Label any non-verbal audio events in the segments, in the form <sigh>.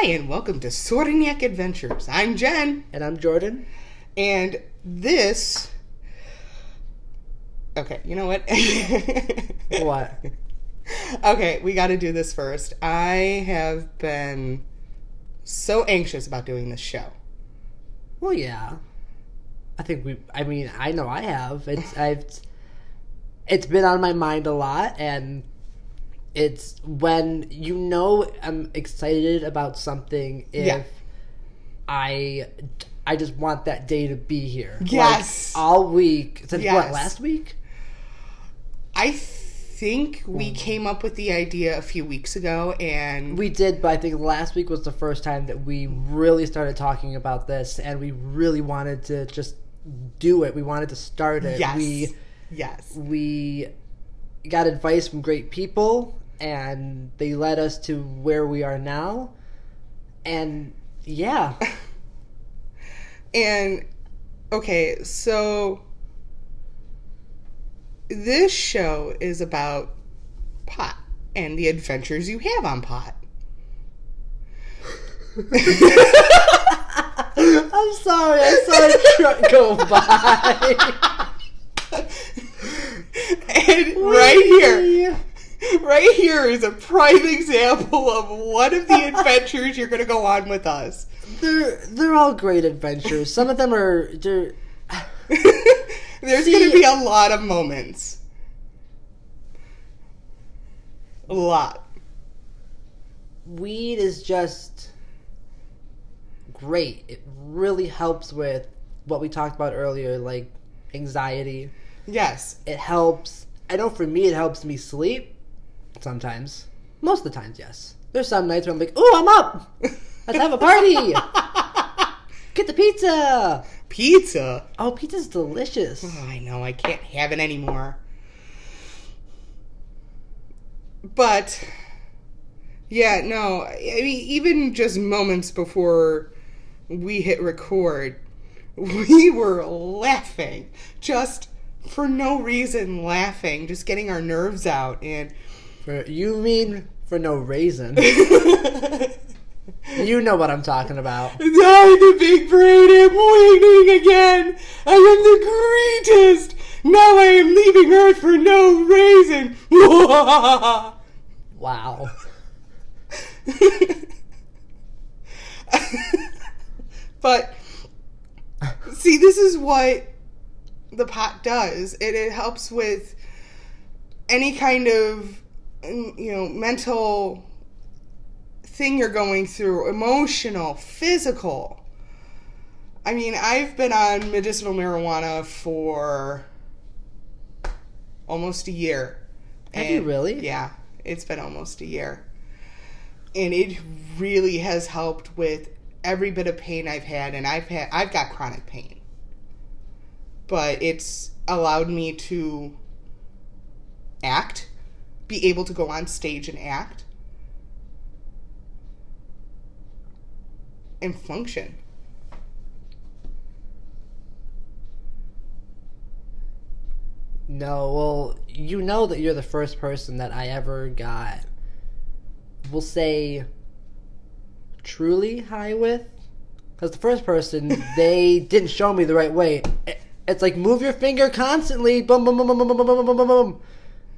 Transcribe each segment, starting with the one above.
Hi, and welcome to Soriniac Adventures. I'm Jen, And I'm Jordan. and this. Okay, you know what? <laughs> What? okay, we got to do this first. I have been so anxious about doing this show. Well, yeah. I think we. I mean, I know I have. It's I've. It's been on my mind a lot, and it's when you know I'm excited about something. If Yeah. I, I just want that day to be here. Like, Yes. all week since Yes. what last week? I think we came up with the idea a few weeks ago, and We did, but I think last week was the first time that we really started talking about this, and we really wanted to just do it. We wanted to start it. yes, We yes, we got advice from great people, and they led us to where we are now. And yeah, <laughs> and okay, so this show is about pot and the adventures you have on pot. <laughs> I'm sorry. I saw a truck go by. <laughs> And right here, right here is a prime example of one of the <laughs> adventures you're going to go on with us. They're they're all great adventures. Some of them are. <laughs> There's going to be a lot of moments. A lot. weed is just great. It really helps with what we talked about earlier, like anxiety. Yes. It helps. I know for me, it helps me sleep. Sometimes, most of the times, yes. There's some nights where I'm like, "Ooh, I'm up. Let's have a party. <laughs> Get the pizza. Pizza. Oh, pizza's delicious. Oh, I know, I can't have it anymore. But, yeah, no, I mean, even just moments before we hit record, <laughs> we were laughing. Just for no reason, laughing, just getting our nerves out. And For you mean for no reason? <laughs> you know what I'm talking about. <laughs> I, the big brain, am winning again. I am the greatest. Now I am leaving Earth for no reason. <laughs> Wow. but see, this is what the pot does. It, it helps with any kind of mm, you know mental thing you're going through, emotional, physical. I mean, I've been on medicinal marijuana for almost a year. Have you really? Yeah, it's been almost a year. And it really has helped with every bit of pain I've had and I've had I've got chronic pain. But it's allowed me to act, be able to go on stage and act and function. No, well, you know that you're the first person that I ever got, we'll say, truly high with. Because the first person, <laughs> they didn't show me the right way. It- It's like move your finger constantly, boom, boom, boom, boom, boom, boom, boom, boom, boom, boom.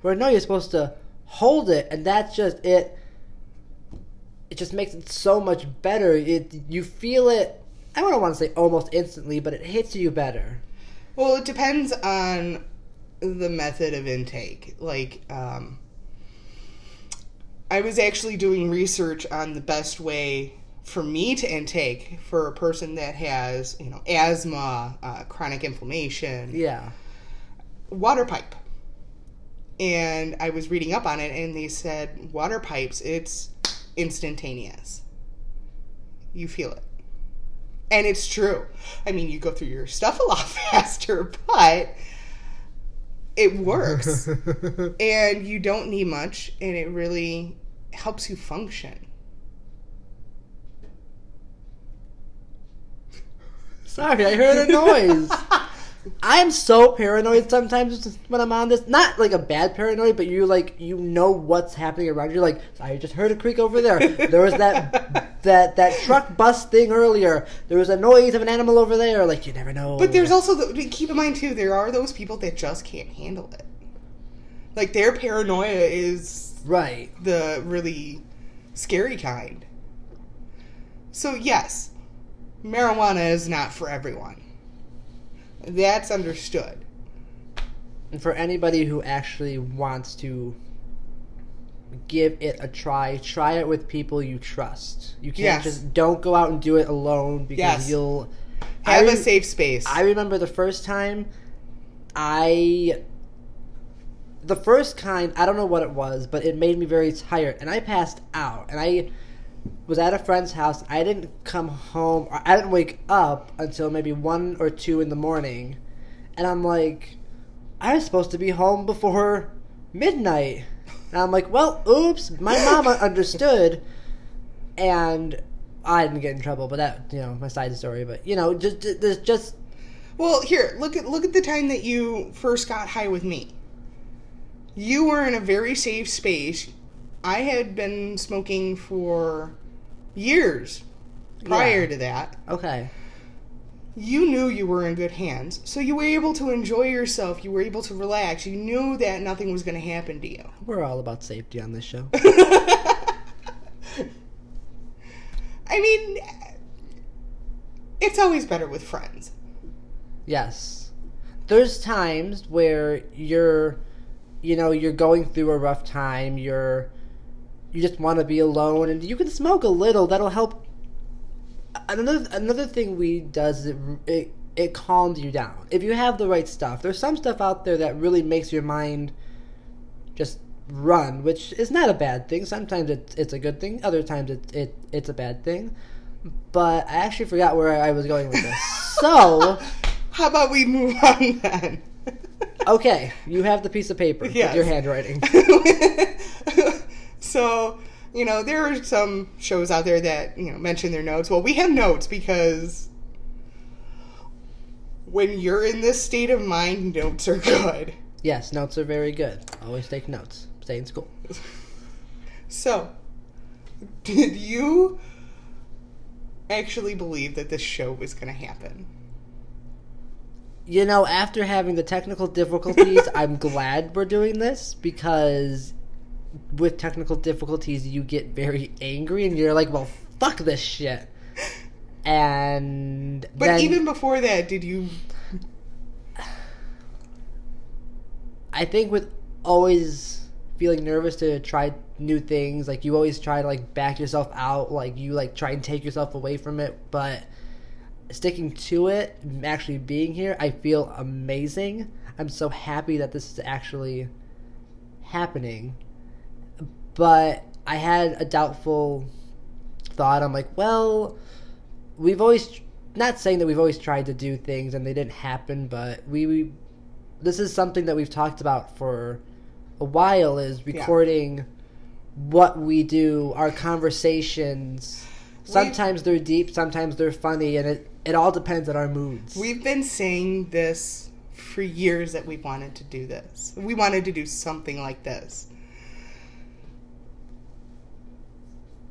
Where no, you're supposed to hold it, and that's just it. It just makes it so much better. It you feel it. I don't want to say almost instantly, but it hits you better. Well, it depends on the method of intake. Like, um, I was actually doing research on the best way for me to intake for a person that has, you know, asthma, uh, chronic inflammation, Yeah. water pipe. And I was reading up on it, and they said water pipes, it's instantaneous. You feel it. And it's true. I mean, you go through your stuff a lot <laughs> faster, but it works. <laughs> and you don't need much, and it really helps you function. Sorry, I heard a noise. <laughs> I'm so paranoid sometimes when I'm on this. Not like a bad paranoid, but you like you know what's happening around you. Like I just heard a creak over there. There was that <laughs> that that truck bus thing earlier. There was a noise of an animal over there. Like you never know. But there's also the, keep in mind too, there are those people that just can't handle it. Like their paranoia is right. the really scary kind. So yes, marijuana is not for everyone. That's understood. And for anybody who actually wants to give it a try, try it with people you trust. You can't Yes. just don't go out and do it alone because Yes. you'll Have a safe space. I remember the first time I the first kind, I don't know what it was, but it made me very tired and I passed out and I was at a friend's house. I didn't come home I didn't wake up until maybe 1 or 2 in the morning. And I'm like I was supposed to be home before midnight. And I'm like, well, oops, my mama <laughs> understood and I didn't get in trouble, but that, you know, my side story, but you know, just just- there's just Well, here, look at look at the time that you first got high with me. You were in a very safe space. I had been smoking for years prior Yeah. to that. okay. You knew you were in good hands, so you were able to enjoy yourself. You were able to relax. You knew that nothing was going to happen to you. We're all about safety on this show. <laughs> I mean, it's always better with friends. yes. There's times where you're you know, you're going through a rough time, you're you just want to be alone and you can smoke a little, that'll help another another thing weed does it, it it calms you down. If you have the right stuff. There's some stuff out there that really makes your mind just run, which is not a bad thing. Sometimes it's it's a good thing. Other times it, it it's a bad thing. But I actually forgot where I was going with this. <laughs> so, How about we move on then? okay, you have the piece of paper <laughs> Yes. with your handwriting. <laughs> so, you know, there are some shows out there that, you know, mention their notes. Well, we have notes because when you're in this state of mind, notes are good. Yes, notes are very good. Always take notes. Stay in school. So, <laughs> did you actually believe that this show was going to happen? You know, after having the technical difficulties, <laughs> I'm glad we're doing this because with technical difficulties, you get very angry and you're like, well, fuck this shit. And But then even before that, did you I think with always feeling nervous to try new things, like you always try to like back yourself out, like you like try and take yourself away from it, but sticking to it, actually being here, I feel amazing. I'm so happy that this is actually happening. But I had a doubtful thought. I'm like, well, we've always not saying that we've always tried to do things and they didn't happen, but we, we this is something that we've talked about for a while is recording what we do, our conversations. Sometimes they're deep, sometimes they're funny, and it, it all depends on our moods. We've been saying this for years that we wanted to do this. We wanted to do something like this.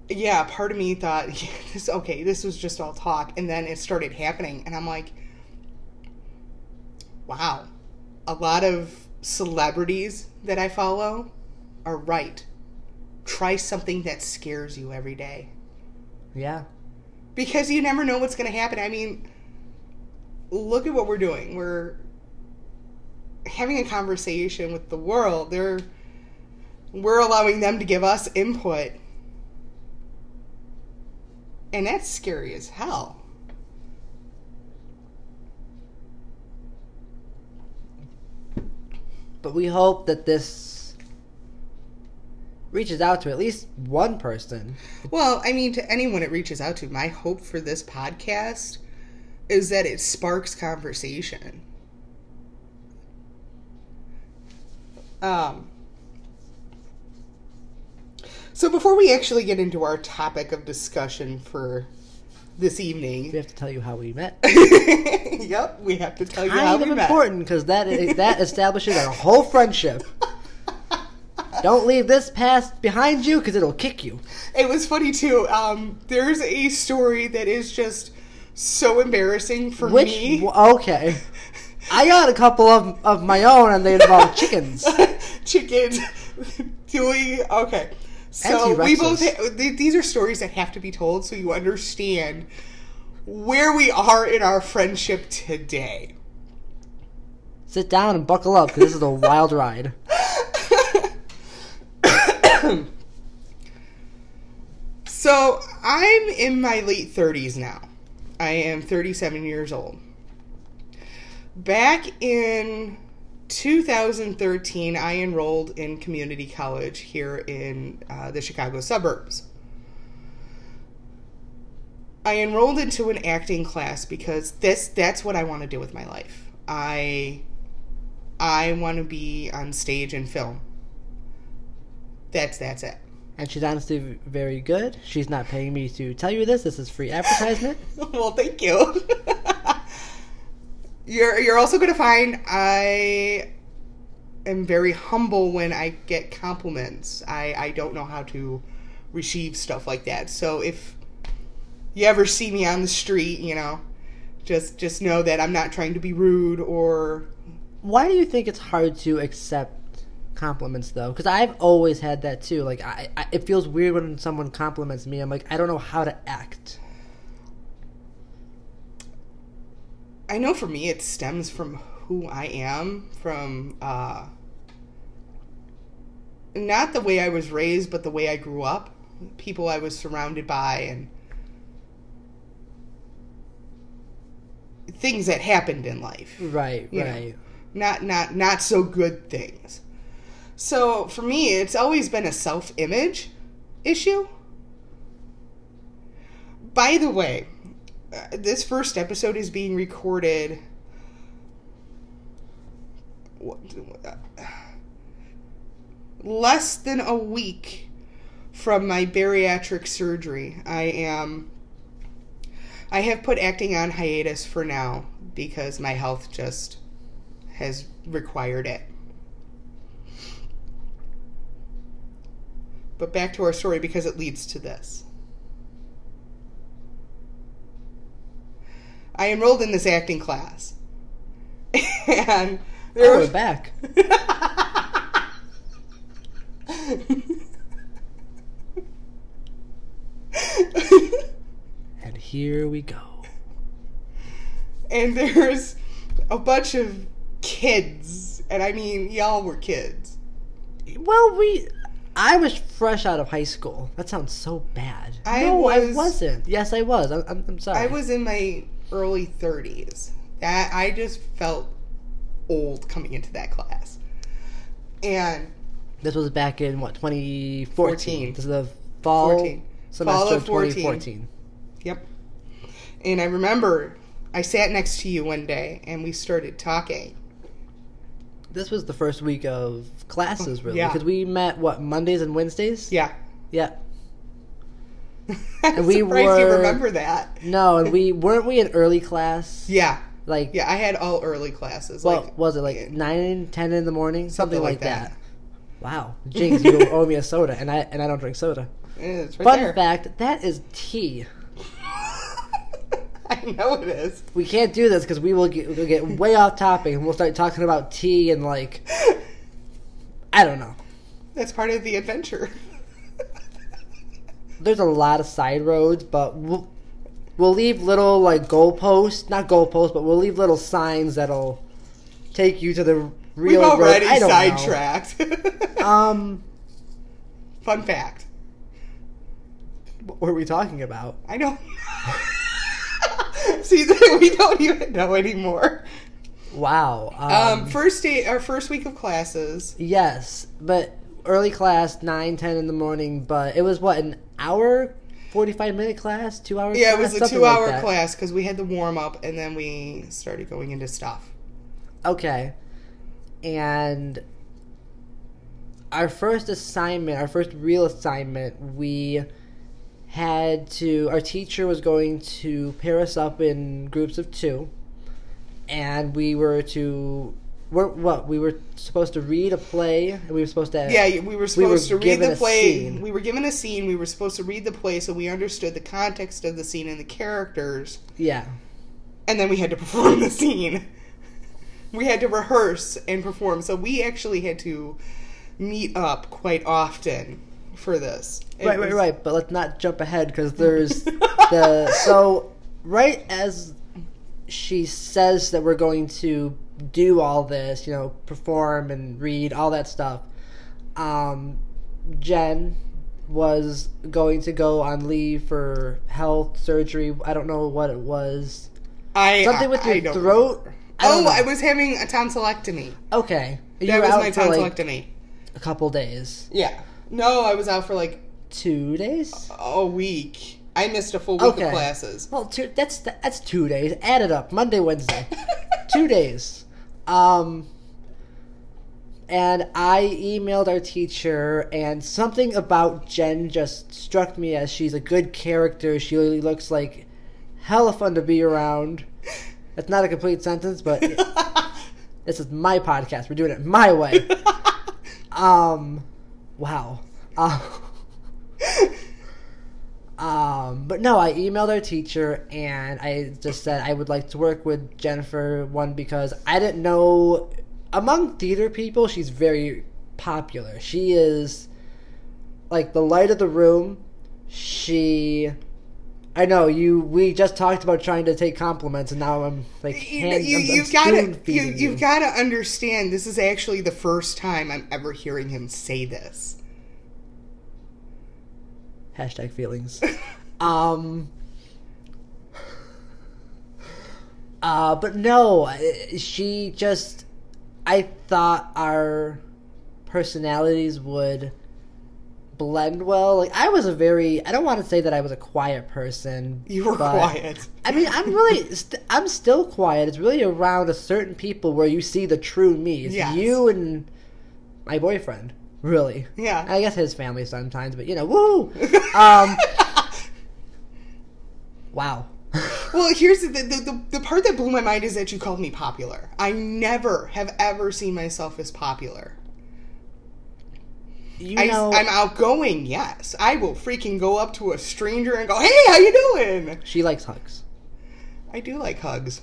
Yeah, part of me thought, <laughs> yeah, this okay, this was just all talk, and then it started happening, and I'm like, wow, a lot of celebrities that I follow are right. Try something that scares you every day yeah. because you never know what's going to happen. I mean, look at what we're doing. We're having a conversation with the world. They're we're allowing them to give us input. And that's scary as hell. But we hope that this reaches out to at least one person. Well, I mean, to anyone it reaches out to, my hope for this podcast is that it sparks conversation. Um, so before we actually get into our topic of discussion for this evening, We have to tell you how we met. <laughs> yep, we have to tell you how Kind we of met. important because that that <laughs> establishes our whole friendship. Don't leave this past behind you because it'll kick you. It was funny too. Um, there's a story that is just so embarrassing for Which me. okay, I got a couple of of my own, and they involve chickens. <laughs> Chickens doing okay. So we both ha- these are stories that have to be told so you understand where we are in our friendship today. Sit down and buckle up because this is a <laughs> wild ride. <coughs> So I'm in my late 30s now. I am 37 years old. Back in 2013, I enrolled in community college here in uh, the Chicago suburbs. I enrolled into an acting class because this that's what I want to do with my life. I I want to be on stage and film. That's that's it. And she's honestly very good. She's not paying me to tell you this. This is free advertisement. <laughs> well, thank you. <laughs> you're you're also going to find I am very humble when I get compliments. I I don't know how to receive stuff like that. So if you ever see me on the street, you know, just just know that I'm not trying to be rude or Why do you think it's hard to accept compliments though? Because I've always had that too. Like, I, I, it feels weird when someone compliments me. I'm like, I don't know how to act. I know for me it stems from who I am, from uh, not the way I was raised, but the way I grew up, people I was surrounded by, and things that happened in life. Right, You know. right. Not not not so good things. So for me, it's always been a self image issue. By the way, this first episode is being recorded. what- uh, Less than a week from my bariatric surgery. I am. I have put acting on hiatus for now because my health just has required it. But back to our story because it leads to this. I enrolled in this acting class. <laughs> and there Oh, we're back. <laughs> And here we go. and there's a bunch of kids, and I mean y'all were kids. Well, we. I was fresh out of high school. That sounds so bad. I no, I was- wasn't. Yes, I was. I'm, I'm sorry. I was in my early 30s. That I just felt old coming into that class. And This was back in what 2014. 14. This is the fall 14. semester Fall of of 2014. Yep. And I remember I sat next to you one day and we started talking. This was the first week of classes, really, Yeah. because we met what Mondays and Wednesdays. Yeah. Yeah. <laughs> I'm we surprised you were- remember that. No, and we weren't we in early class. Yeah. Like, Yeah, I had all early classes. what like was it like yeah. nine, ten in the morning, something, Something like like that. that. Wow, Jinx, you owe me a soda, and I and I don't drink soda. <laughs> It's right Fun there. fact: that is tea. <laughs> I know it is. We can't do this because we will get, we'll get way off topic, and we'll start talking about tea and like I don't know. That's part of the adventure. There's a lot of side roads, but we'll we'll leave little like goalposts, not goalposts, but we'll leave little signs that'll take you to the We've real road. already sidetracked. <laughs> Um, Fun fact. what were we talking about? I know. <laughs> See, <laughs> we don't even know anymore. Wow. Um, Um, first day, our first week of classes. yes, but early class, nine, ten in the morning. But it was what an hour, forty-five minute class, two hours. Yeah, it was a two-hour that. class because we had the warm up and then we started going into stuff. Okay. And our first assignment, our first real assignment, we had to, our teacher was going to pair us up in groups of two. And we were to we're what we were supposed to read a play and we were supposed to Yeah, we were supposed to read the play. We were given a scene. We were supposed to read the play so we understood the context of the scene and the characters. yeah And then we had to perform the scene. We had to rehearse and perform. So we actually had to meet up quite often for this. It right right right but let's not jump ahead because there's <laughs> the so right as she says that we're going to do all this you know perform and read all that stuff um jen was going to go on leave for health surgery i don't know what it was I, something with I- I your don't throat. I oh, know. I was having a tonsillectomy. okay you That was my for like tonsillectomy. a couple days Yeah. No, I was out for like two days a week. I missed a full week Okay. of classes. Well, two, that's that's two days. Add it up. Monday, Wednesday, <laughs> two days. Um, and I emailed our teacher, and something about Jen just struck me as she's a good character. She really looks like hella fun to be around. That's not a complete sentence, but <laughs> this is my podcast. We're doing it my way. <laughs> Um, wow. Uh, um, but no, I emailed our teacher and I just said I would like to work with Jennifer. One because I didn't know among theater people she's very popular. She is like the light of the room. She. I know you. We just talked about trying to take compliments, and now I'm like, you, hand, you, I'm you've got to you, you've got to understand this is actually the first time I'm ever hearing him say this. Hashtag feelings. <laughs> um. Uh, but no, she just. I thought our personalities would blend well. Like I was a very. I don't want to say that I was a quiet person. You were quiet. I mean, I'm really, <laughs> st- I'm still quiet. It's really around a certain people where you see the true me. It's Yes. you and my boyfriend, really. Yeah. I guess his family sometimes, but you know, woo. Um, <laughs> wow. <laughs> Well, here's the, the the the part that blew my mind is that you called me popular. I never have ever seen myself as popular. You I, know, I'm outgoing, yes. I will freaking go up to a stranger and go, "Hey, how you doing?" she likes hugs. I do like hugs.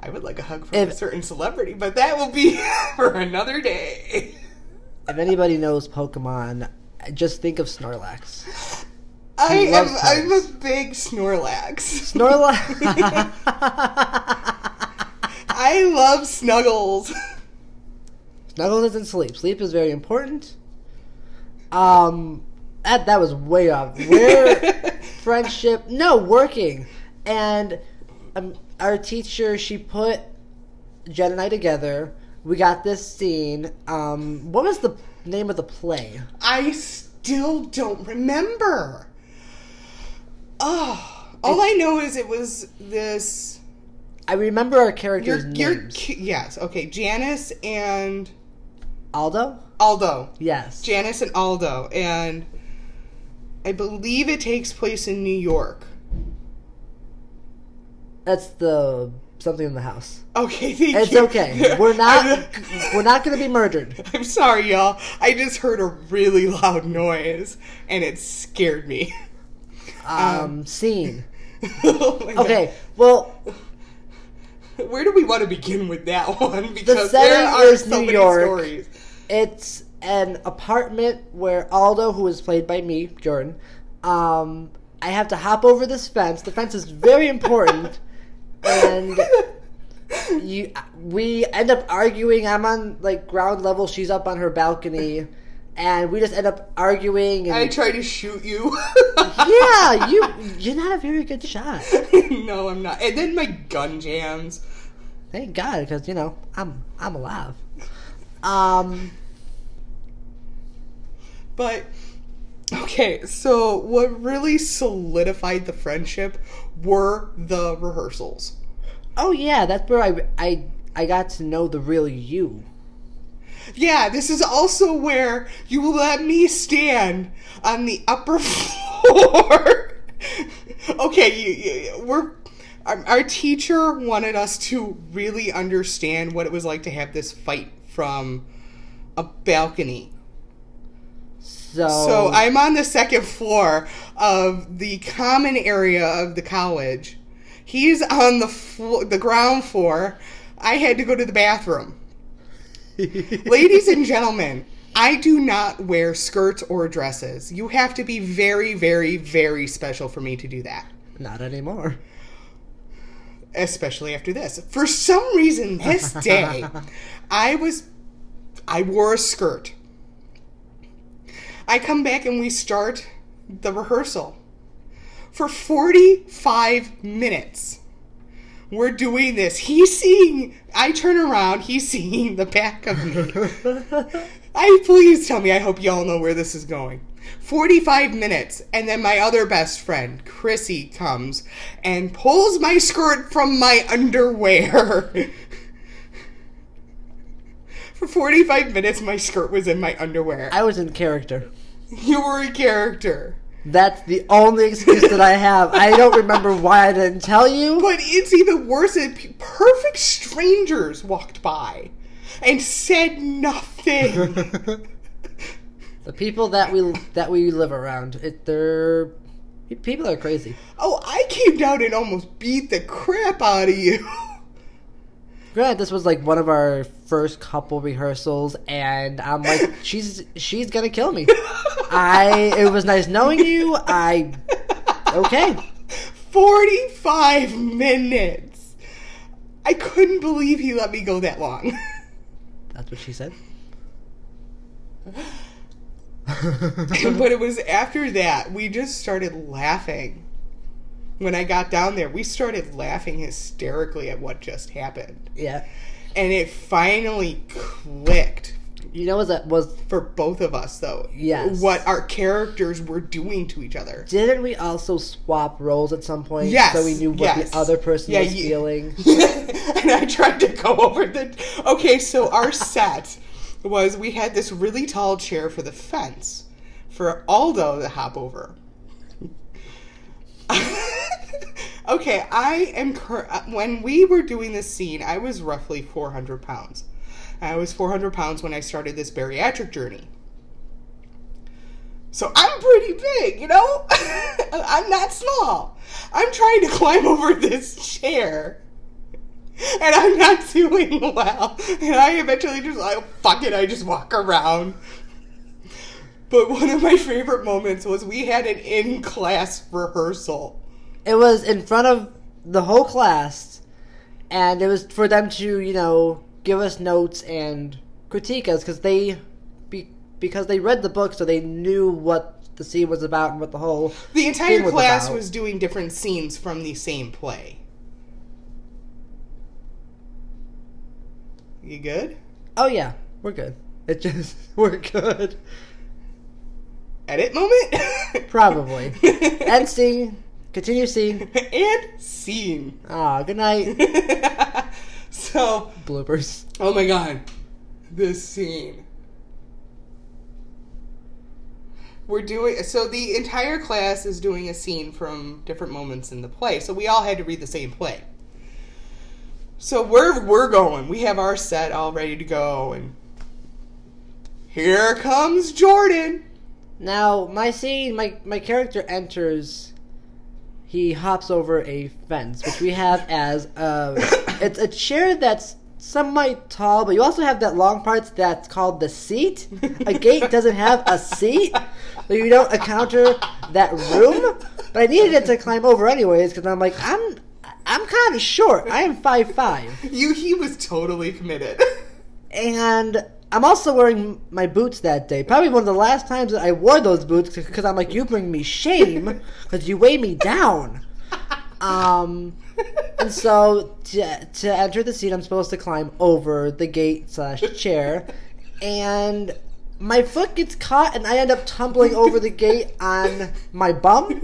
I would like a hug from If- a certain celebrity, but that will be <laughs> for another day. If anybody knows Pokemon, just think of Snorlax. <laughs> I am I'm a big Snorlax. Snorlax. <laughs> I love snuggles. Snuggles doesn't sleep. Sleep is very important. Um, that that was way off. Where friendship? No, working. And um, our teacher, she put Jen and I together. We got this scene. Um, what was the name of the play? I still don't remember. Oh, all I know is it was this. I remember our characters' your, names. ki- yes, okay, Janice and Aldo. Aldo. Yes. Janice and Aldo, and I believe it takes place in New York. That's the something in the house. Okay, thank It's you. okay. We're <laughs> not. we're not going to be murdered. <laughs> I'm sorry, y'all. I just heard a really loud noise, and it scared me. Um, scene. <laughs> oh my God. Okay. Well, Where do we want to begin with that one? Because there setting are so New many York. stories. it's an apartment where Aldo, who is played by me, Jordan, um, I have to hop over this fence. The fence is very important, and <laughs> you we end up arguing. I'm on like ground level. She's up on her balcony, and we just end up arguing. And I try to shoot you. <laughs> yeah, <laughs> you you're not a very good shot. no, I'm not. And then my gun jams. Thank God, because you know I'm I'm alive. Um. But okay, so what really solidified the friendship were the rehearsals. Oh yeah, that's where I I I got to know the real you. Yeah, this is also where you let me stand on the upper <laughs> floor. okay, you, you, we're our, our teacher wanted us to really understand what it was like to have this fight from a balcony. So, So I'm on the second floor of the common area of the college. He's on the flo- the ground floor. I had to go to the bathroom. <laughs> Ladies and gentlemen, I do not wear skirts or dresses. You have to be very, very, very special for me to do that. not anymore. Especially after this. For some reason, this day, <laughs> I was. I wore a skirt. I come back and we start the rehearsal. For 45 minutes, we're doing this. He's seeing. I turn around, he's seeing the back of me. <laughs> I please tell me. I hope y'all know where this is going. 45 minutes, and then my other best friend, Chrissy, comes and pulls my skirt from my underwear. <laughs> For 45 minutes, my skirt was in my underwear. I was in character. You were a character. That's the only excuse that I have. I don't remember why I didn't tell you. But it's even worse p- perfect strangers walked by and said nothing. <laughs> The people that we that we live around, it, they're people are crazy. oh, I came down and almost beat the crap out of you. Granted, this was like one of our first couple rehearsals, and I'm like, <laughs> she's she's gonna kill me. I it was nice knowing you. I okay. 45 minutes. I couldn't believe he let me go that long. That's what she said. <laughs> but it was after that we just started laughing. When I got down there, we started laughing hysterically at what just happened. yeah, And it finally clicked you know what that was? for both of us though. Yes. What our characters were doing to each other. Didn't we also swap roles at some point? Yes, So we knew what yes. the other person Yeah, was you- feeling. <laughs> and I tried to go over the. Okay, so our set was we had this really tall chair for the fence for Aldo to hop over. <laughs> <laughs> okay, I am. Cur- uh, when we were doing this scene, I was roughly 400 pounds. I was 400 pounds when I started this bariatric journey. So I'm pretty big, you know? <laughs> I'm not small. I'm trying to climb over this chair. And I'm not <laughs> doing well. And I eventually just like, fuck it, I just walk around. But one of my favorite moments was we had an in class rehearsal. It was in front of the whole class, and it was for them to, you know, give us notes and critique us because they, be, because they read the book, so they knew what the scene was about and what the whole. The entire was class about- was doing different scenes from the same play. You good? Oh yeah, we're good. It just <laughs> we're good. Edit moment? <laughs> Probably. <laughs> End scene. Continue scene. <laughs> and scene. Ah, good night. <laughs> so, Bloopers. oh my god, this scene. We're doing so. The entire class is doing a scene from different moments in the play. So we all had to read the same play. So we're we're going. We have our set all ready to go, and here comes Jordan. Now, my scene, my my character enters. He hops over a fence, which we have as a. Um, <coughs> it's a chair that's somewhat tall, but you also have that long part that's called the seat. A gate <laughs> doesn't have a seat, so you don't encounter that room. But I needed it to climb over anyways because I'm like I'm. I'm kind of short. I am five five, You he was totally committed. and I'm also wearing my boots that day. Probably one of the last times that I wore those boots because I'm like, you bring me shame <laughs> because you weigh me down. Um, and so to, to enter the seat, I'm supposed to climb over the gate slash chair, and my foot gets caught, and I end up tumbling over the gate on my bum,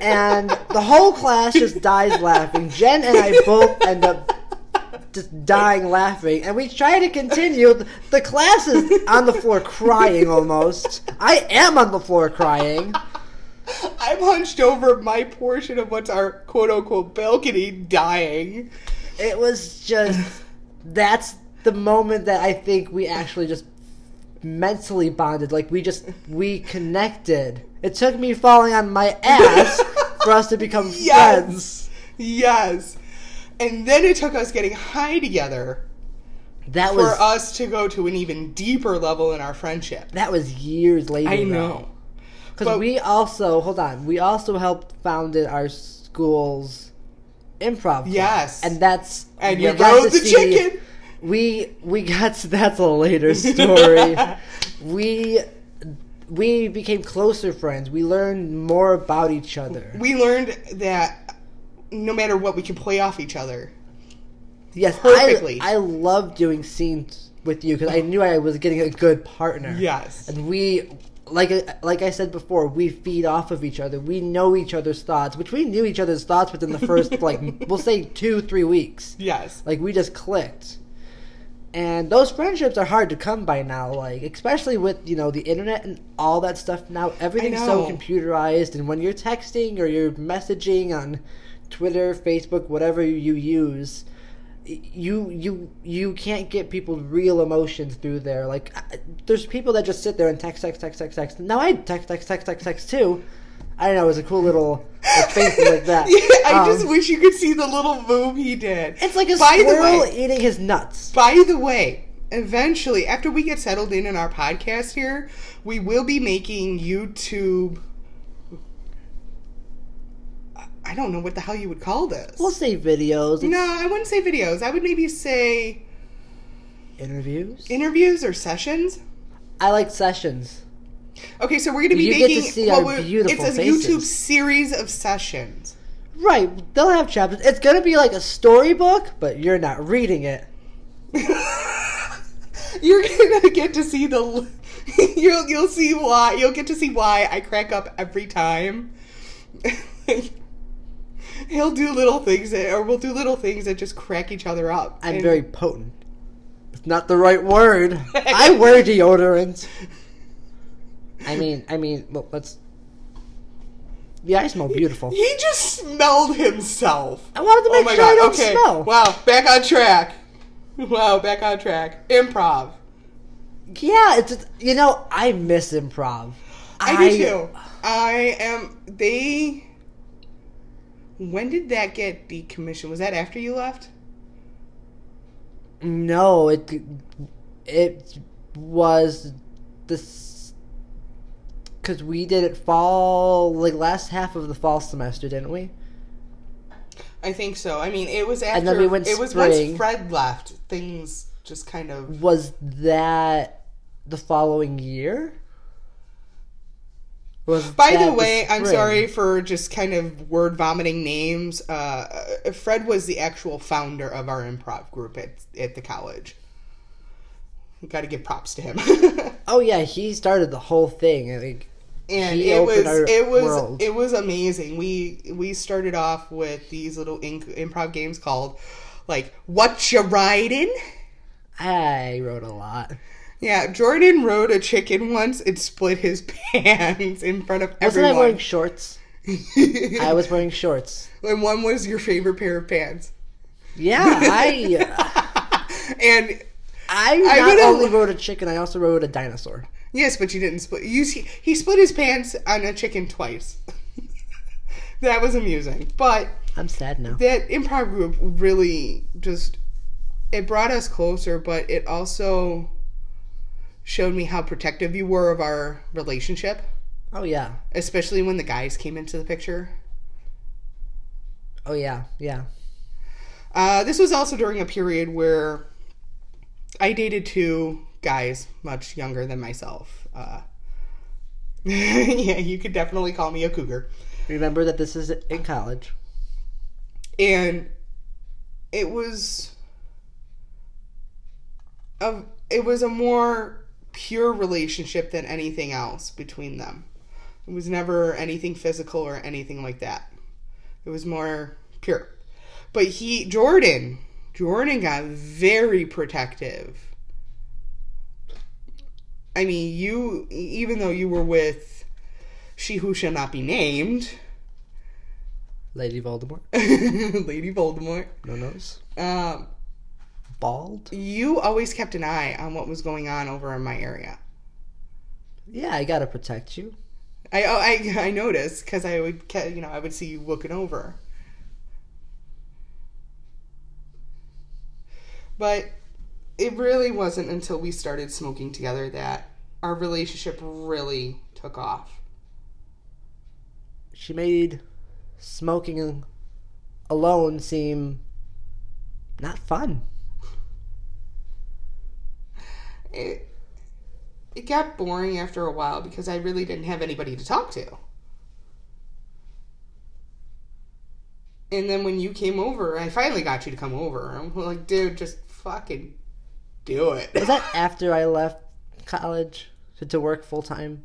and the whole class just dies laughing. Jen and I both end up just dying laughing, and we try to continue. The class is on the floor crying almost. I am on the floor crying. I'm hunched over my portion of what's our quote unquote balcony dying. It was just that's the moment that I think we actually just mentally bonded. Like we just we connected. It took me falling on my ass for us to become <laughs> friends. Yes. And then it took us getting high together That for was us to go to an even deeper level in our friendship. that was years later. I know. Because we also hold on. We also helped founded our school's improv. club. Yes. and that's And you got rode the see- chicken. We we got to, <laughs> that's a later story. <laughs> we we became closer friends. We learned more about each other. We learned that no matter what, we can play off each other. Yes, perfectly. I I love doing scenes with you because I knew I was getting a good partner. Yes. and we like like I said before, we feed off of each other. We know each other's thoughts, which we knew each other's thoughts within the first <laughs> like we'll say two three weeks. Yes. Like we just clicked. And those friendships are hard to come by now, like especially with you know the internet and all that stuff. Now everything's so computerized, and when you're texting or you're messaging on Twitter, Facebook, whatever you use, you you you can't get people's real emotions through there. Like I- there's people that just sit there and text, text, text, text, text. Now I text, text, text, text, text too. I don't know. It was a cool little like, <laughs> thing like that. Yeah, I Um, just wish you could see the little move he did. it's like a By the squirrel way- eating his nuts. By the way, eventually, after we get settled in in our podcast here, we will be making YouTube. I don't know what the hell you would call this. We'll say videos, no, I wouldn't say videos. I would maybe say interviews. interviews or sessions. I like sessions. Okay, so we're going to be You get to making see what our beautiful It's a faces. YouTube series of sessions. Right, they'll have chapters. It's gonna be like a storybook, but you're not reading it. <laughs> You're gonna get to see the. <laughs> You'll you'll see why you'll get to see why I crack up every time. <laughs> He'll do little things that, or we'll do little things that just crack each other up. I'm And- very potent. It's not the right word. I <laughs> wear deodorant. I <laughs> mean, I mean, well, let's. Yeah, I smell beautiful. He just smelled himself. I wanted to Oh make my sure I god! don't Okay. smell. Wow, back on track. Wow, back on track. Improv. Yeah, it's you know I miss improv. I, do too. I am. They. When did that get decommissioned? Was that after you left? No, it it was this because we did it fall like last half of the fall semester, didn't we? I think so. I mean, it was after. And then we went it was spring. once Fred left. Things just kind of. Was that the following year? By the way, I'm sorry for just kind of word vomiting names. Uh, uh, Fred was the actual founder of our improv group at at the college. Got to give props to him. <laughs> Oh yeah, he started the whole thing. I think and it was it was world. it was amazing. We we started off with these little inc- improv games called like "What You Riding." I wrote a lot. Yeah, Jordan rode a chicken once and split his <laughs> pants in front of everyone. Wasn't. I wearing shorts? <laughs> I was wearing shorts. and one was your favorite pair of pants. Yeah, I <laughs> And I I not would've- only rode a chicken, I also rode a dinosaur. yes, but you didn't split. You see, he split his pants on a chicken twice. that was amusing, but I'm sad now. that improv group really just it brought us closer, but it also showed me how protective you were of our relationship, Oh yeah. especially when the guys came into the picture. Oh yeah. Yeah. Uh, this was also during a period where I dated two guys much younger than myself. Uh, <laughs> yeah, you could definitely call me a cougar. Remember that this is in college. and it was a it was a more pure relationship than anything else between them. It was never anything physical or anything like that. It was more pure. But he Jordan Jordan got very protective. I mean, you even though you were with she who shall not be named, Lady Voldemort. <laughs> Lady Voldemort, No nose. um, Bald. you always kept an eye on what was going on over in my area. Yeah, I gotta protect you. I oh, I <laughs> I noticed because I would you know I would see you looking over. But it really wasn't until we started smoking together that our relationship really took off. She made smoking alone seem not fun. It it got boring after a while because I really didn't have anybody to talk to. And then when you came over, I finally got you to come over. I'm like, dude, just fucking do it. Was that <laughs> after I left college to, to work full time?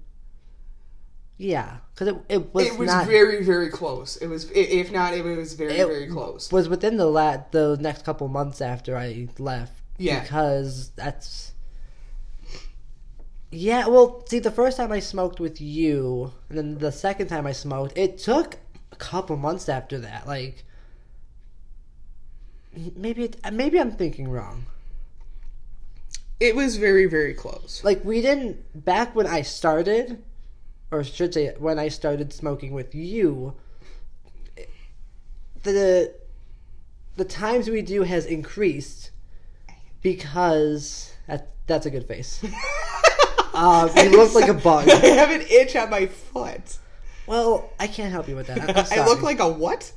Yeah, because it, it was it was not very very close it was if not it was very It very close was within the la- the next couple months after I left. Yeah. because that's yeah. Well, see, the first time I smoked with you, and then the second time I smoked, it took a couple months after that. Like maybe it, maybe I'm thinking wrong. it was very very close like we didn't back when I started, or I should say when I started smoking with you. The the times we do has increased because that that's a good face. <laughs> Um, you look like a bug. <laughs> i have an itch on my foot Well, I can't help you with that. <laughs> I look like a what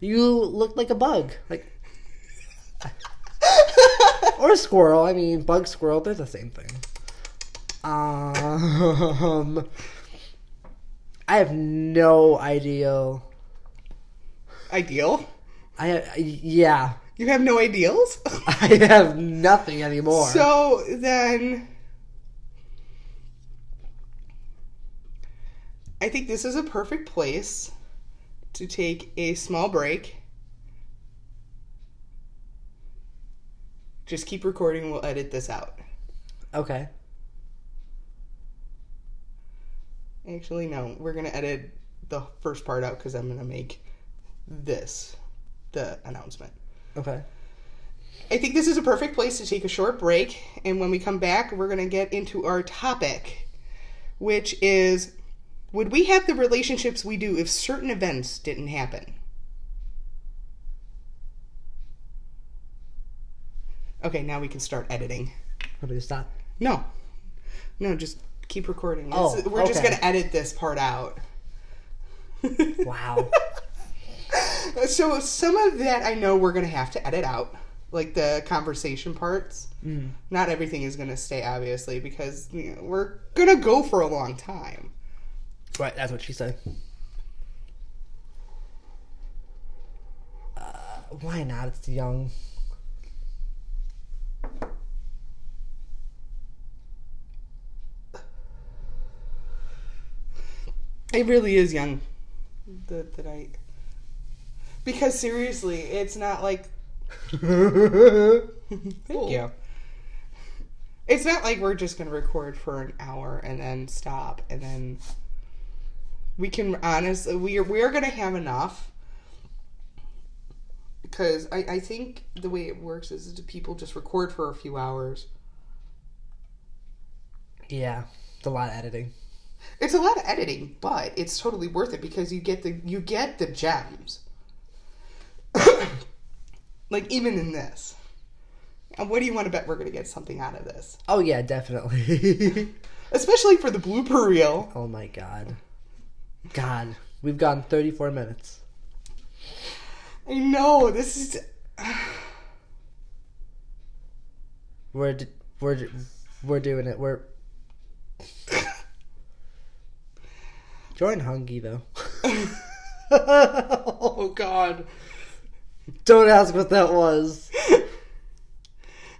you look like a bug, like <laughs> or a squirrel. I mean, bug squirrel, they're the same thing. Um, I have no idea. ideal I yeah, you have no ideals I have nothing anymore. so then i think this is a perfect place to take a small break just keep recording we'll edit this out okay, Actually, no. We're gonna edit the first part out because I'm gonna make this the announcement. okay, I think this is a perfect place to take a short break, and when we come back, we're gonna get into our topic, which is would we have the relationships we do if certain events didn't happen? Okay, now we can start editing. what do we stop? No, no, just keep recording. Oh, It's- we're just gonna edit this part out. <laughs> Wow. So some of that I know we're gonna have to edit out, like the conversation parts. Mm. Not everything is gonna stay, obviously, because you know, we're gonna go for a long time. Right, that's what she said. Uh, why not? It's young. It really is young. That that I. Because seriously, it's not like. <laughs> Thank you. It's not like we're just gonna record for an hour and then stop and then. We can honestly we are we are gonna have enough. Because I, I think the way it works is that people just record for a few hours. Yeah, it's a lot of editing. It's a lot of editing, but it's totally worth it because you get the you get the gems. <coughs> like even in this. And what do you want to bet we're gonna get something out of this? Oh yeah, definitely. <laughs> Especially for the blooper reel. oh my god. God, we've gone 34 minutes. I know this is We're d- we're we're doing it. We're <laughs> join Hungy though. <laughs> oh God! Don't ask what that was.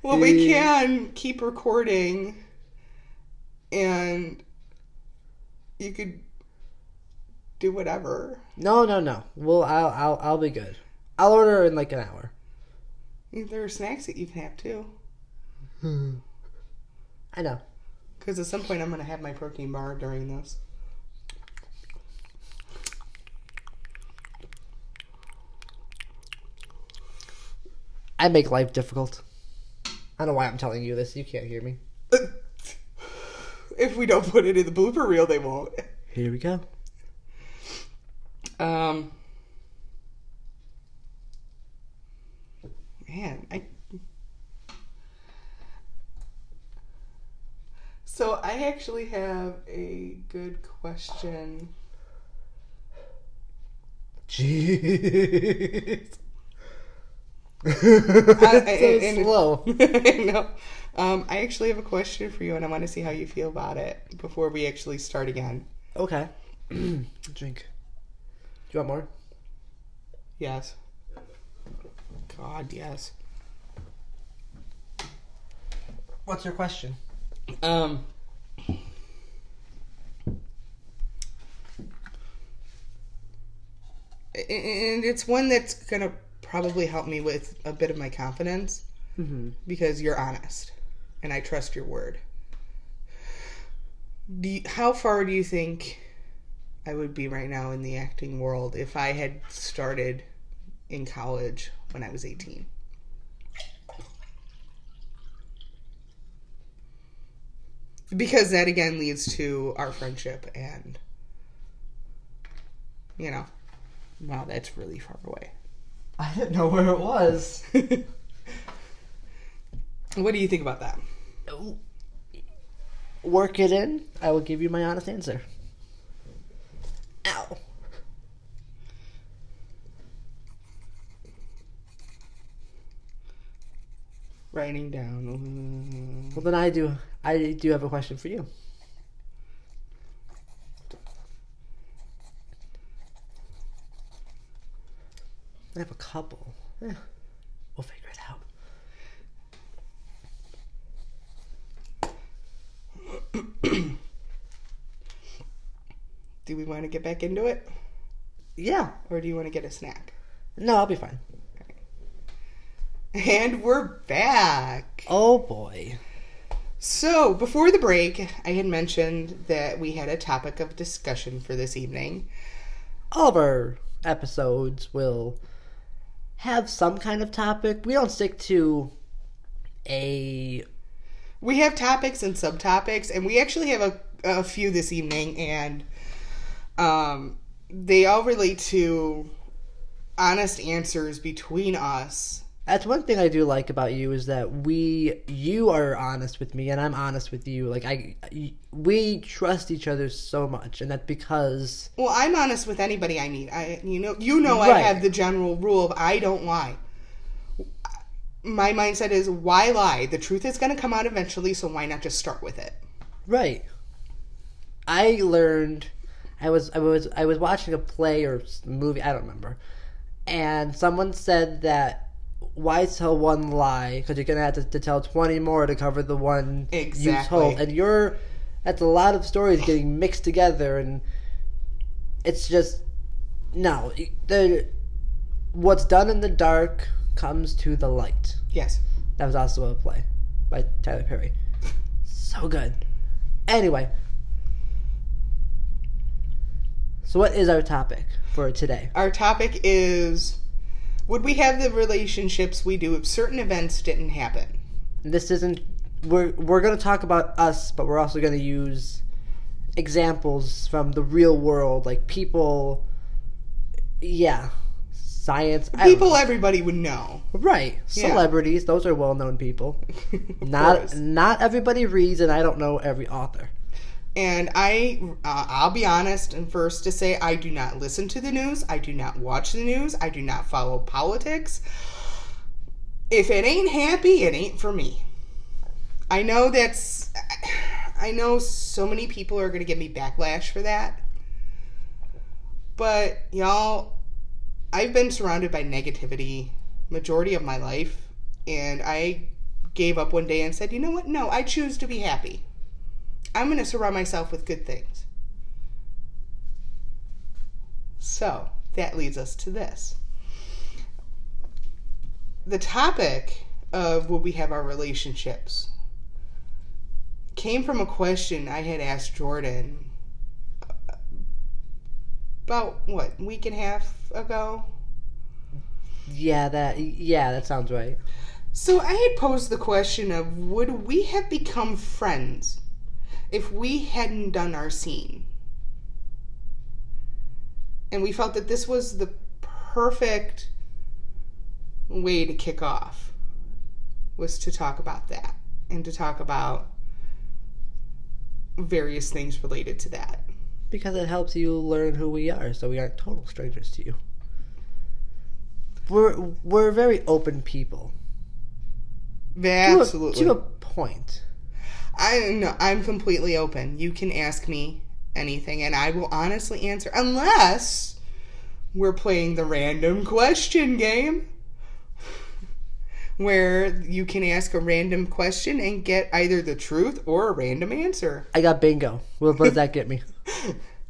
well we can keep recording and you could do whatever. No, no, no. Well, I'll I'll I'll be good. I'll order in like an hour. There are snacks that you can have too. <laughs> I know. Because at some point I'm gonna have my protein bar during this. I make life difficult. I don't know why I'm telling you this. You can't hear me. <laughs> if we don't put it in the blooper reel, they won't. Here we go. Um, man, I. So I actually have a good question. Jeez. <laughs> I- so and- slow. <laughs> I know. Um, I actually have a question for you, and I want to see how you feel about it before we actually start again. Okay. <clears throat> Drink. Do you want more? Yes. God, yes. What's your question? Um. And it's one that's gonna probably help me with a bit of my confidence Mm-hmm. because you're honest, and I trust your word. Do you, how far do you think I would be right now in the acting world if I had started in college when I was 18? Because that again leads to our friendship and you know, wow, that's really far away. I didn't know where it was. <laughs> what do you think about that? Work it in. I will give you my honest answer. Ow. Writing down. Well, then I do. I do have a question for you. I have a couple. Eh, we'll figure it out. <clears throat> Do we want to get back into it? Yeah. Or do you want to get a snack? No, I'll be fine. And we're back. Oh boy. So, before the break, I had mentioned that we had a topic of discussion for this evening. All of our episodes will have some kind of topic. We don't stick to a We have topics and subtopics, and we actually have a, a few this evening, and um, they all relate to honest answers between us. That's one thing I do like about you is that we, you are honest with me and I'm honest with you. Like I, we trust each other so much, and that's because Well, I'm honest with anybody I meet. I, you know, you know, I have the general rule of I don't lie. My mindset is why lie? The truth is going to come out eventually, so why not just start with it? right. I learned, I was, I was, I was watching a play or movie, I don't remember, and someone said that why tell one lie? Because you're gonna have to, to tell 20 more to cover the one you told. And you're that's a lot of stories getting mixed together and it's just no the what's done in the dark comes to the light. Yes. that was also a play by tyler perry. So good. Anyway so what is our topic for today Our topic is would we have the relationships we do if certain events didn't happen? this isn't we're we're going to talk about us but we're also going to use examples from the real world like people yeah science People everybody would know. right Yeah. celebrities those are well-known people <laughs> not course. not everybody reads and i don't know every author And I, uh, I'll be honest and first to say, I do not listen to the news. I do not watch the news. I do not follow politics. If it ain't happy, it ain't for me. I know that's, I know so many people are going to give me backlash for that. But y'all, I've been surrounded by negativity majority of my life. And I gave up one day and said, you know what? No, I choose to be happy. I'm going to surround myself with good things. So, that leads us to this. The topic of will we have our relationships came from a question I had asked Jordan uh, about what, week and a half ago? Yeah, that yeah, that sounds right. So I had posed the question of would we have become friends if we hadn't done our scene? And we felt that this was the perfect way to kick off was to talk about that and to talk about various things related to that. Because it helps you learn who we are, so we aren't total strangers to you. We're we're very open people. To a- Absolutely. To a, point. I no, I'm completely open. You can ask me anything and I will honestly answer unless we're playing the random question game <laughs> where you can ask a random question and get either the truth or a random answer. I got bingo. What does that <laughs> get me?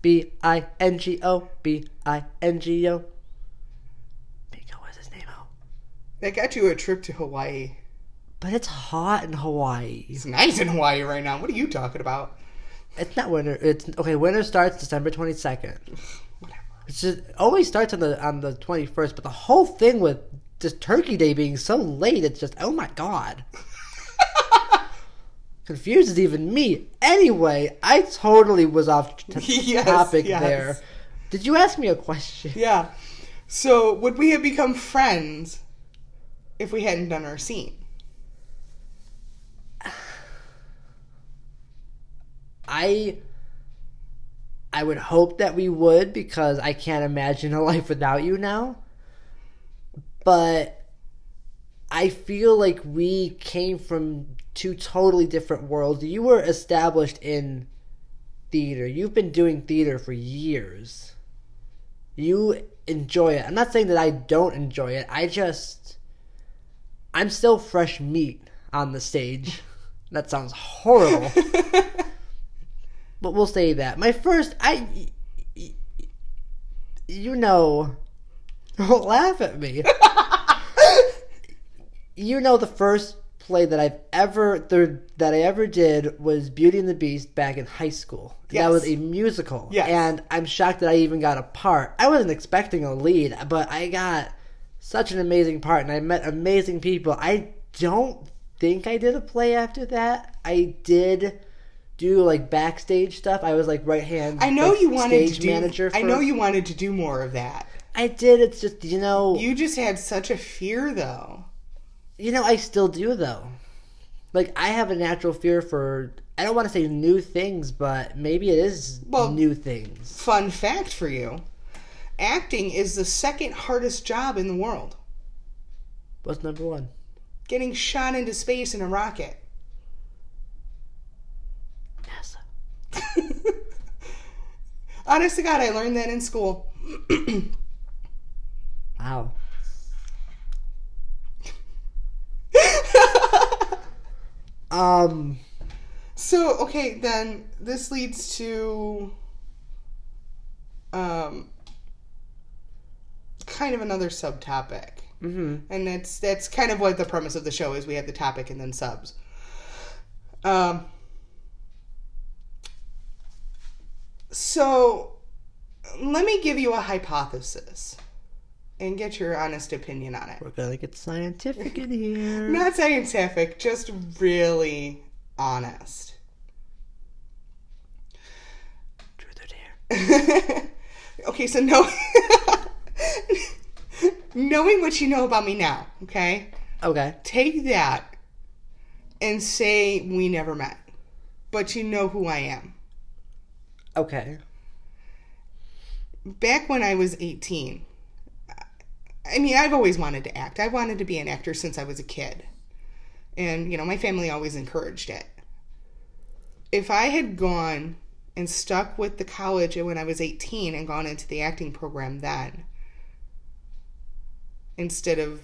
B I N G O B I N G O. Bingo, what's his name out? That got you a trip to Hawaii. But it's hot in Hawaii. It's nice in Hawaii right now. What are you talking about? It's not winter. It's okay. Winter starts December twenty second. Whatever. It's just it always starts on the on the twenty first. But the whole thing with just Turkey Day being so late, it's just oh my god. <laughs> Confuses even me. Anyway, I totally was off t- <laughs> Yes, topic yes. there. Did you ask me a question? Yeah. So, would we have become friends if we hadn't done our scene? I I would hope that we would because I can't imagine a <laughs> life without you now. But I feel like we came from two totally different worlds. You were established in theater. You've been doing theater for years. You enjoy it. I'm not saying that I don't enjoy it. I just I'm still fresh meat on the stage. <laughs> That sounds horrible. <laughs> but we'll say that. My first, I, you know, <laughs> don't laugh at me. <laughs> you know, the first play that I've ever that I ever did was Beauty and the Beast back in high school. Yes. That was a musical, Yes. and I'm shocked that I even got a part. I wasn't expecting a lead, but I got such an amazing part, and I met amazing people. I don't think I did a play after that. I did do like backstage stuff. I was like right hand. I know like, you wanted stage to do. manager. For, I know you wanted to do more of that. I did. It's just you know. You just had such a fear, though. You know, I still do though. Like I have a natural fear for I don't want to say new things, but maybe it is Well- new things. Fun fact for you: acting is the second hardest job in the world. What's number one? Getting shot into space in a rocket. Honest to God, I learned that in school. <clears throat> Wow. <laughs> Um. So okay, then this leads to um kind of another subtopic. hmm And that's that's kind of what the premise of the show is. We have the topic and then subs. Um So let me give you a hypothesis and get your honest opinion on it. We're gonna get scientific in here. <laughs> Not scientific, just really honest. Truth or dare. <laughs> okay, so know <laughs> knowing what you know about me now, okay? Okay. Take that and say we never met. But you know who I am. Okay. Back when I was 18, I mean, I've always wanted to act. I wanted to be an actor since I was a kid. And, you know, my family always encouraged it. If I had gone and stuck with the college when I was 18 and gone into the acting program then, instead of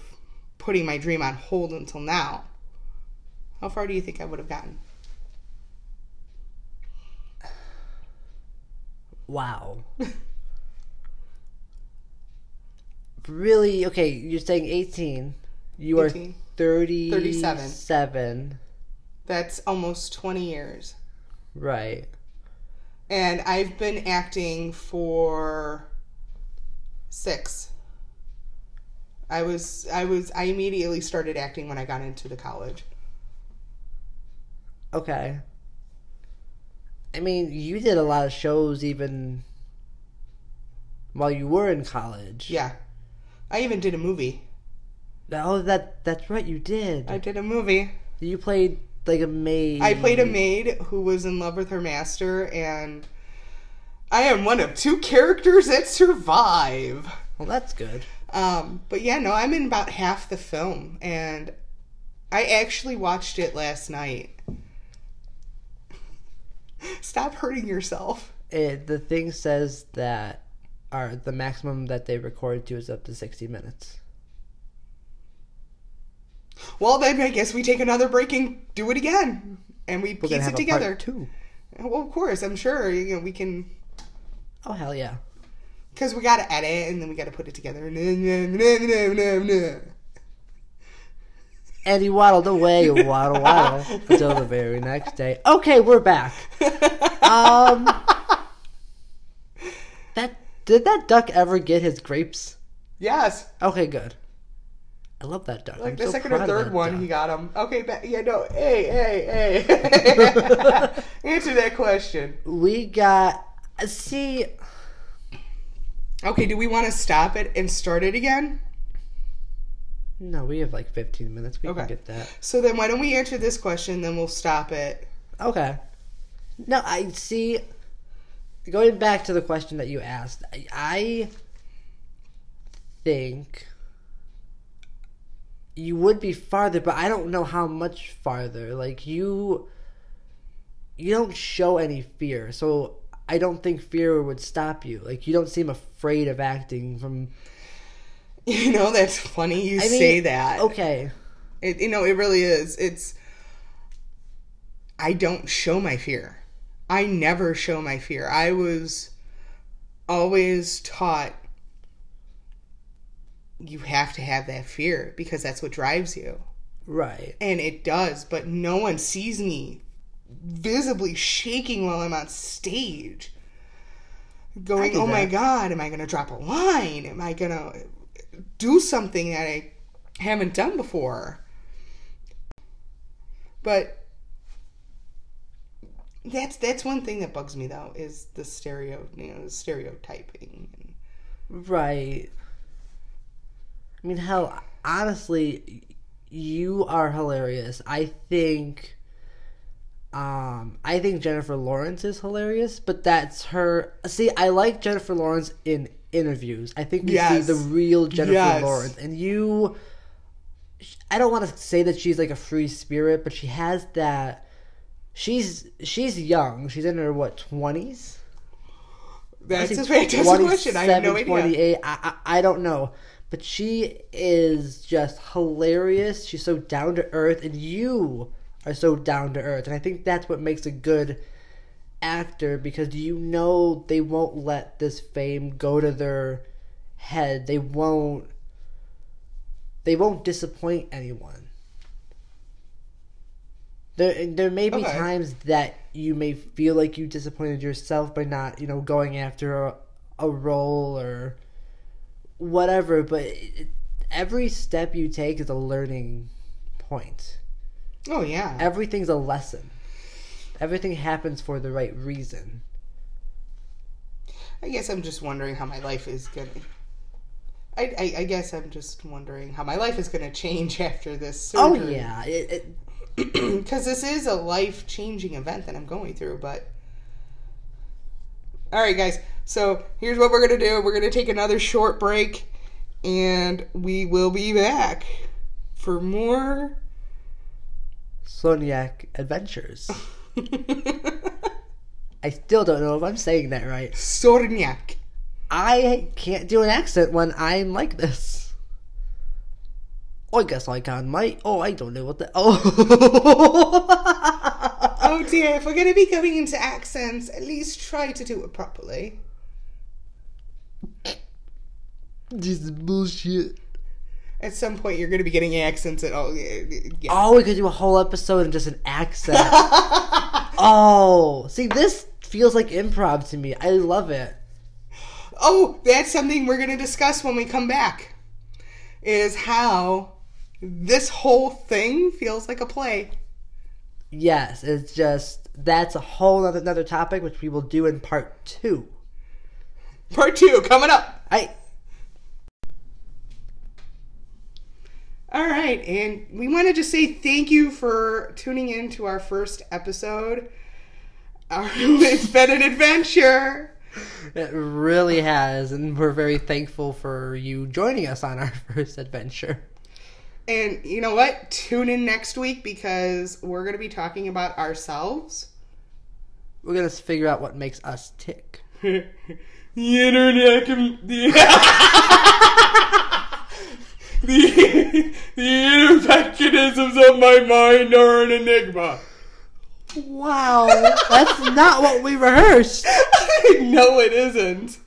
putting my dream on hold until now, how far do you think I would have gotten? Wow. <laughs> really? Okay, you're saying 18. You 18. are 30, 37. 37. That's almost 20 years. Right. And I've been acting for six. I was I was I immediately started acting when I got into the college. Okay. I mean, you did a lot of shows even while you were in college. Yeah. I even did a movie. Oh, that that's right, you did. I did a movie. you played like a maid. I played a maid who was in love with her master and I am one of two characters that survive. Well, that's good. Um, but yeah, no, I'm in about half the film, and I actually watched it last night. Stop hurting yourself. It, the thing says that are the maximum that they record to is up to sixty minutes. Well, then I guess we take another break and do it again, and we We're piece it together. two. Well, of course, I'm sure you know we can Oh hell yeah! because we got to edit and then we got to put it together. No, no, no, no, no, no. And he waddled away, waddle <laughs> waddle, until the very next day. Okay, we're back. Um, <laughs> that did that duck ever get his grapes? Yes, Okay, good. I love that duck. like I'm the so second or third one, duck. he got them. Okay, but yeah, no, hey, hey, hey, <laughs> answer that question. We got see. Okay, do we want to stop it and start it again? No, we have like 15 minutes. We Okay. can get that. So then, why don't we answer this question? Then we'll stop it. Okay. No, I see. Going back to the question that you asked, I, I think you would be farther, but I don't know how much farther. Like you, you don't show any fear, so I don't think fear would stop you. Like you don't seem afraid of acting from. <laughs> You know, that's funny you I mean, say that. Okay. It, you know, it really is. It's. I don't show my fear. I never show my fear. I was always taught you have to have that fear because that's what drives you. Right. And it does, but no one sees me visibly shaking while I'm on stage. Going, oh my. God, am I going to drop a line? Am I going to do something that I haven't done before? But that's that's one thing that bugs me though is the stereo you know the stereotyping Right. I mean, hell, honestly, you are hilarious. I think, um, I think Jennifer Lawrence is hilarious, but that's her. See, I like Jennifer Lawrence in interviews. I think we Yes. see the real Jennifer Yes. Lawrence, and you. I don't want to say that she's like a free spirit, but she has that. She's she's young. She's in her what twenties. that's a fantastic question I have no idea 28. I, I, I don't know. But she is just hilarious. She's so down to earth, and you are so down to earth. And I think that's what makes a good actor because you know they won't let this fame go to their head. They won't. They won't disappoint anyone. There, there may be Okay. times that you may feel like you disappointed yourself by not, you know, going after a, a role or whatever. But it, every step you take is a learning point. oh yeah Everything's a lesson. Everything happens for the right reason. I guess I'm just wondering how my life is gonna. I, I, I guess I'm just wondering how my life is gonna change <laughs> after this oh, surgery. Oh yeah, because <clears throat> <clears throat> this is a life changing event that I'm going through. But all right, guys. So here's what we're gonna do. We're gonna take another short break, and we will be back for more. Soniac Adventures. <laughs> <laughs> I still don't know if I'm saying that right. Sorniak. I can't do an accent when I'm like this. I guess I can, mate. Oh, I don't know what the. <laughs> Oh. Oh dear! If we're gonna be going into accents, at least try to do it properly. this is bullshit. At some point, you're gonna be getting accents at all. Yeah. Oh, we could do a whole episode in just an accent. <laughs> oh, see, this feels like improv to me. I love it. Oh, that's something we're going to discuss when we come back. is how this whole thing feels like a play. Yes, it's just that's a whole other, another topic which we will do in part two. Part two coming up. I All right, and we want to just say thank you for tuning in to our first episode. <laughs> It's been an adventure. it really has, and we're very thankful for you joining us on our <laughs> first adventure. And you know what? Tune in next week because we're going to be talking about ourselves. We're gonna figure out what makes us tick. <laughs> the internet can, the, <laughs> the inner mechanisms of my mind are an enigma. Wow, that's not what we rehearsed. <laughs> no, it isn't.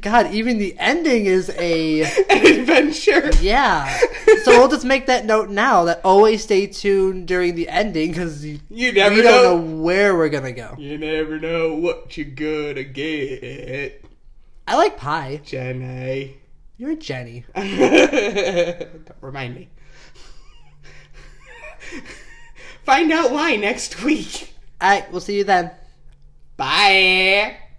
God, even the ending is a <laughs> An adventure. yeah. So we'll just make that note now that always stay tuned during the ending because we You never don't know. know where we're gonna go. You never know what you're gonna get, I like pie. Jenny. You're a Jenny. <laughs> Don't remind me. Find out why next week. All right, we'll see you then. Bye.